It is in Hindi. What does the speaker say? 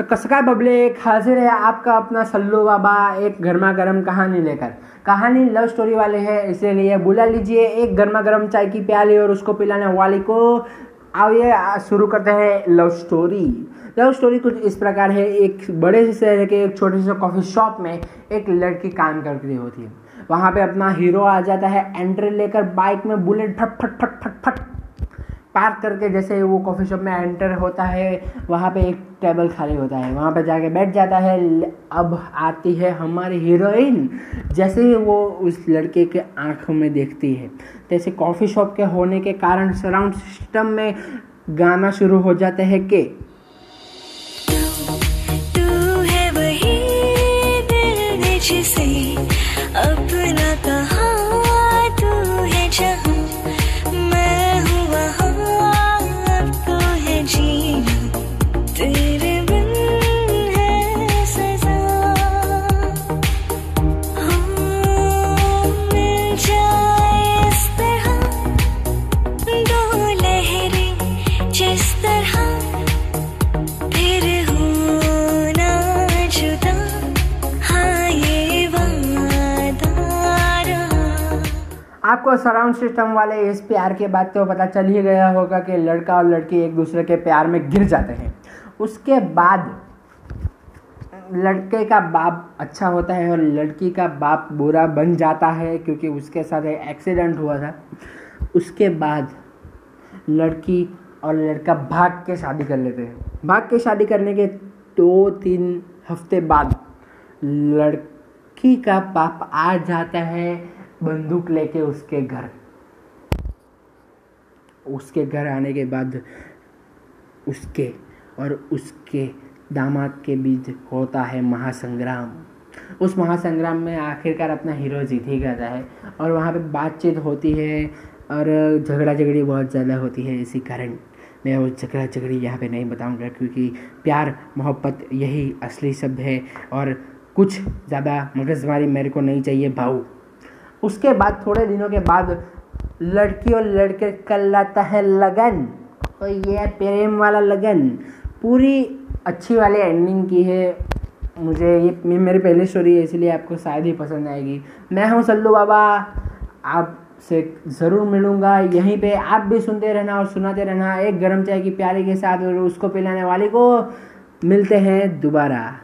तो कसका पब्लिक हाजिर है आपका अपना सल्लू बाबा, एक गर्मा गर्म कहानी लेकर। कहानी लव स्टोरी वाले है, इसीलिए बुला लीजिए एक गर्मा गर्म चाय की प्याली और उसको पिलाने वाली को। आइए शुरू करते हैं लव स्टोरी। लव स्टोरी कुछ इस प्रकार है, एक बड़े से शहर के, एक छोटे से कॉफ़ी शॉप में एक लड़की काम कर रही होती है। वहाँ पे अपना हीरो आ जाता है, एंट्री लेकर बाइक में बुलेट फट फट फट फट फट पार्क करके जैसे वो कॉफ़ी शॉप में एंटर होता है, वहाँ पे एक टेबल खाली होता है। वहाँ पे जाके बैठ जाता है। अब आती है हमारी हीरोइन, जैसे ही वो उस लड़के के आँखों में देखती है। जैसे कॉफ़ी शॉप के होने के कारण सराउंड सिस्टम में गाना शुरू हो जाता है कि आपको सराउंड सिस्टम वाले इस प्यार के बाद तो पता चल ही गया होगा कि लड़का और लड़की एक दूसरे के प्यार में गिर जाते हैं। उसके बाद लड़के का बाप अच्छा होता है और लड़की का बाप बुरा बन जाता है क्योंकि उसके साथ एक एक्सीडेंट हुआ था। उसके बाद लड़की और लड़का भाग के शादी कर लेते हैं। भाग के शादी करने के दो तीन हफ़्ते बाद लड़की का बाप आ जाता है बंदूक लेके उसके घर। उसके घर आने के बाद उसके और उसके दामाद के बीच होता है महासंग्राम। उस महासंग्राम में आखिरकार अपना हीरो जीत ही जाता है और वहाँ पे बातचीत होती है और झगड़ा झगड़ी बहुत ज़्यादा होती है इसी कारण। मैं वो झगड़ा झगड़ी यहाँ पे नहीं बताऊँगा क्योंकि प्यार, मोहब्बत यही असली शब्द है और कुछ ज़्यादा मगजमारी मेरे को नहीं चाहिए भाऊ। उसके बाद थोड़े दिनों के बाद लड़की और लड़के कर लाता है लगन। और ये प्रेम वाला लगन। पूरी अच्छी वाली एंडिंग की है। मुझे ये मेरी पहली स्टोरी है, इसलिए आपको शायद ही पसंद आएगी। मैं हूँ सल्लू बाबा। आपसे ज़रूर मिलूँगा। यहीं पे आप भी सुनते रहना और सुनाते रहना। एक गर्म चाय की प्यारी के साथ और उसको पिलाने वाले को मिलते हैं दोबारा।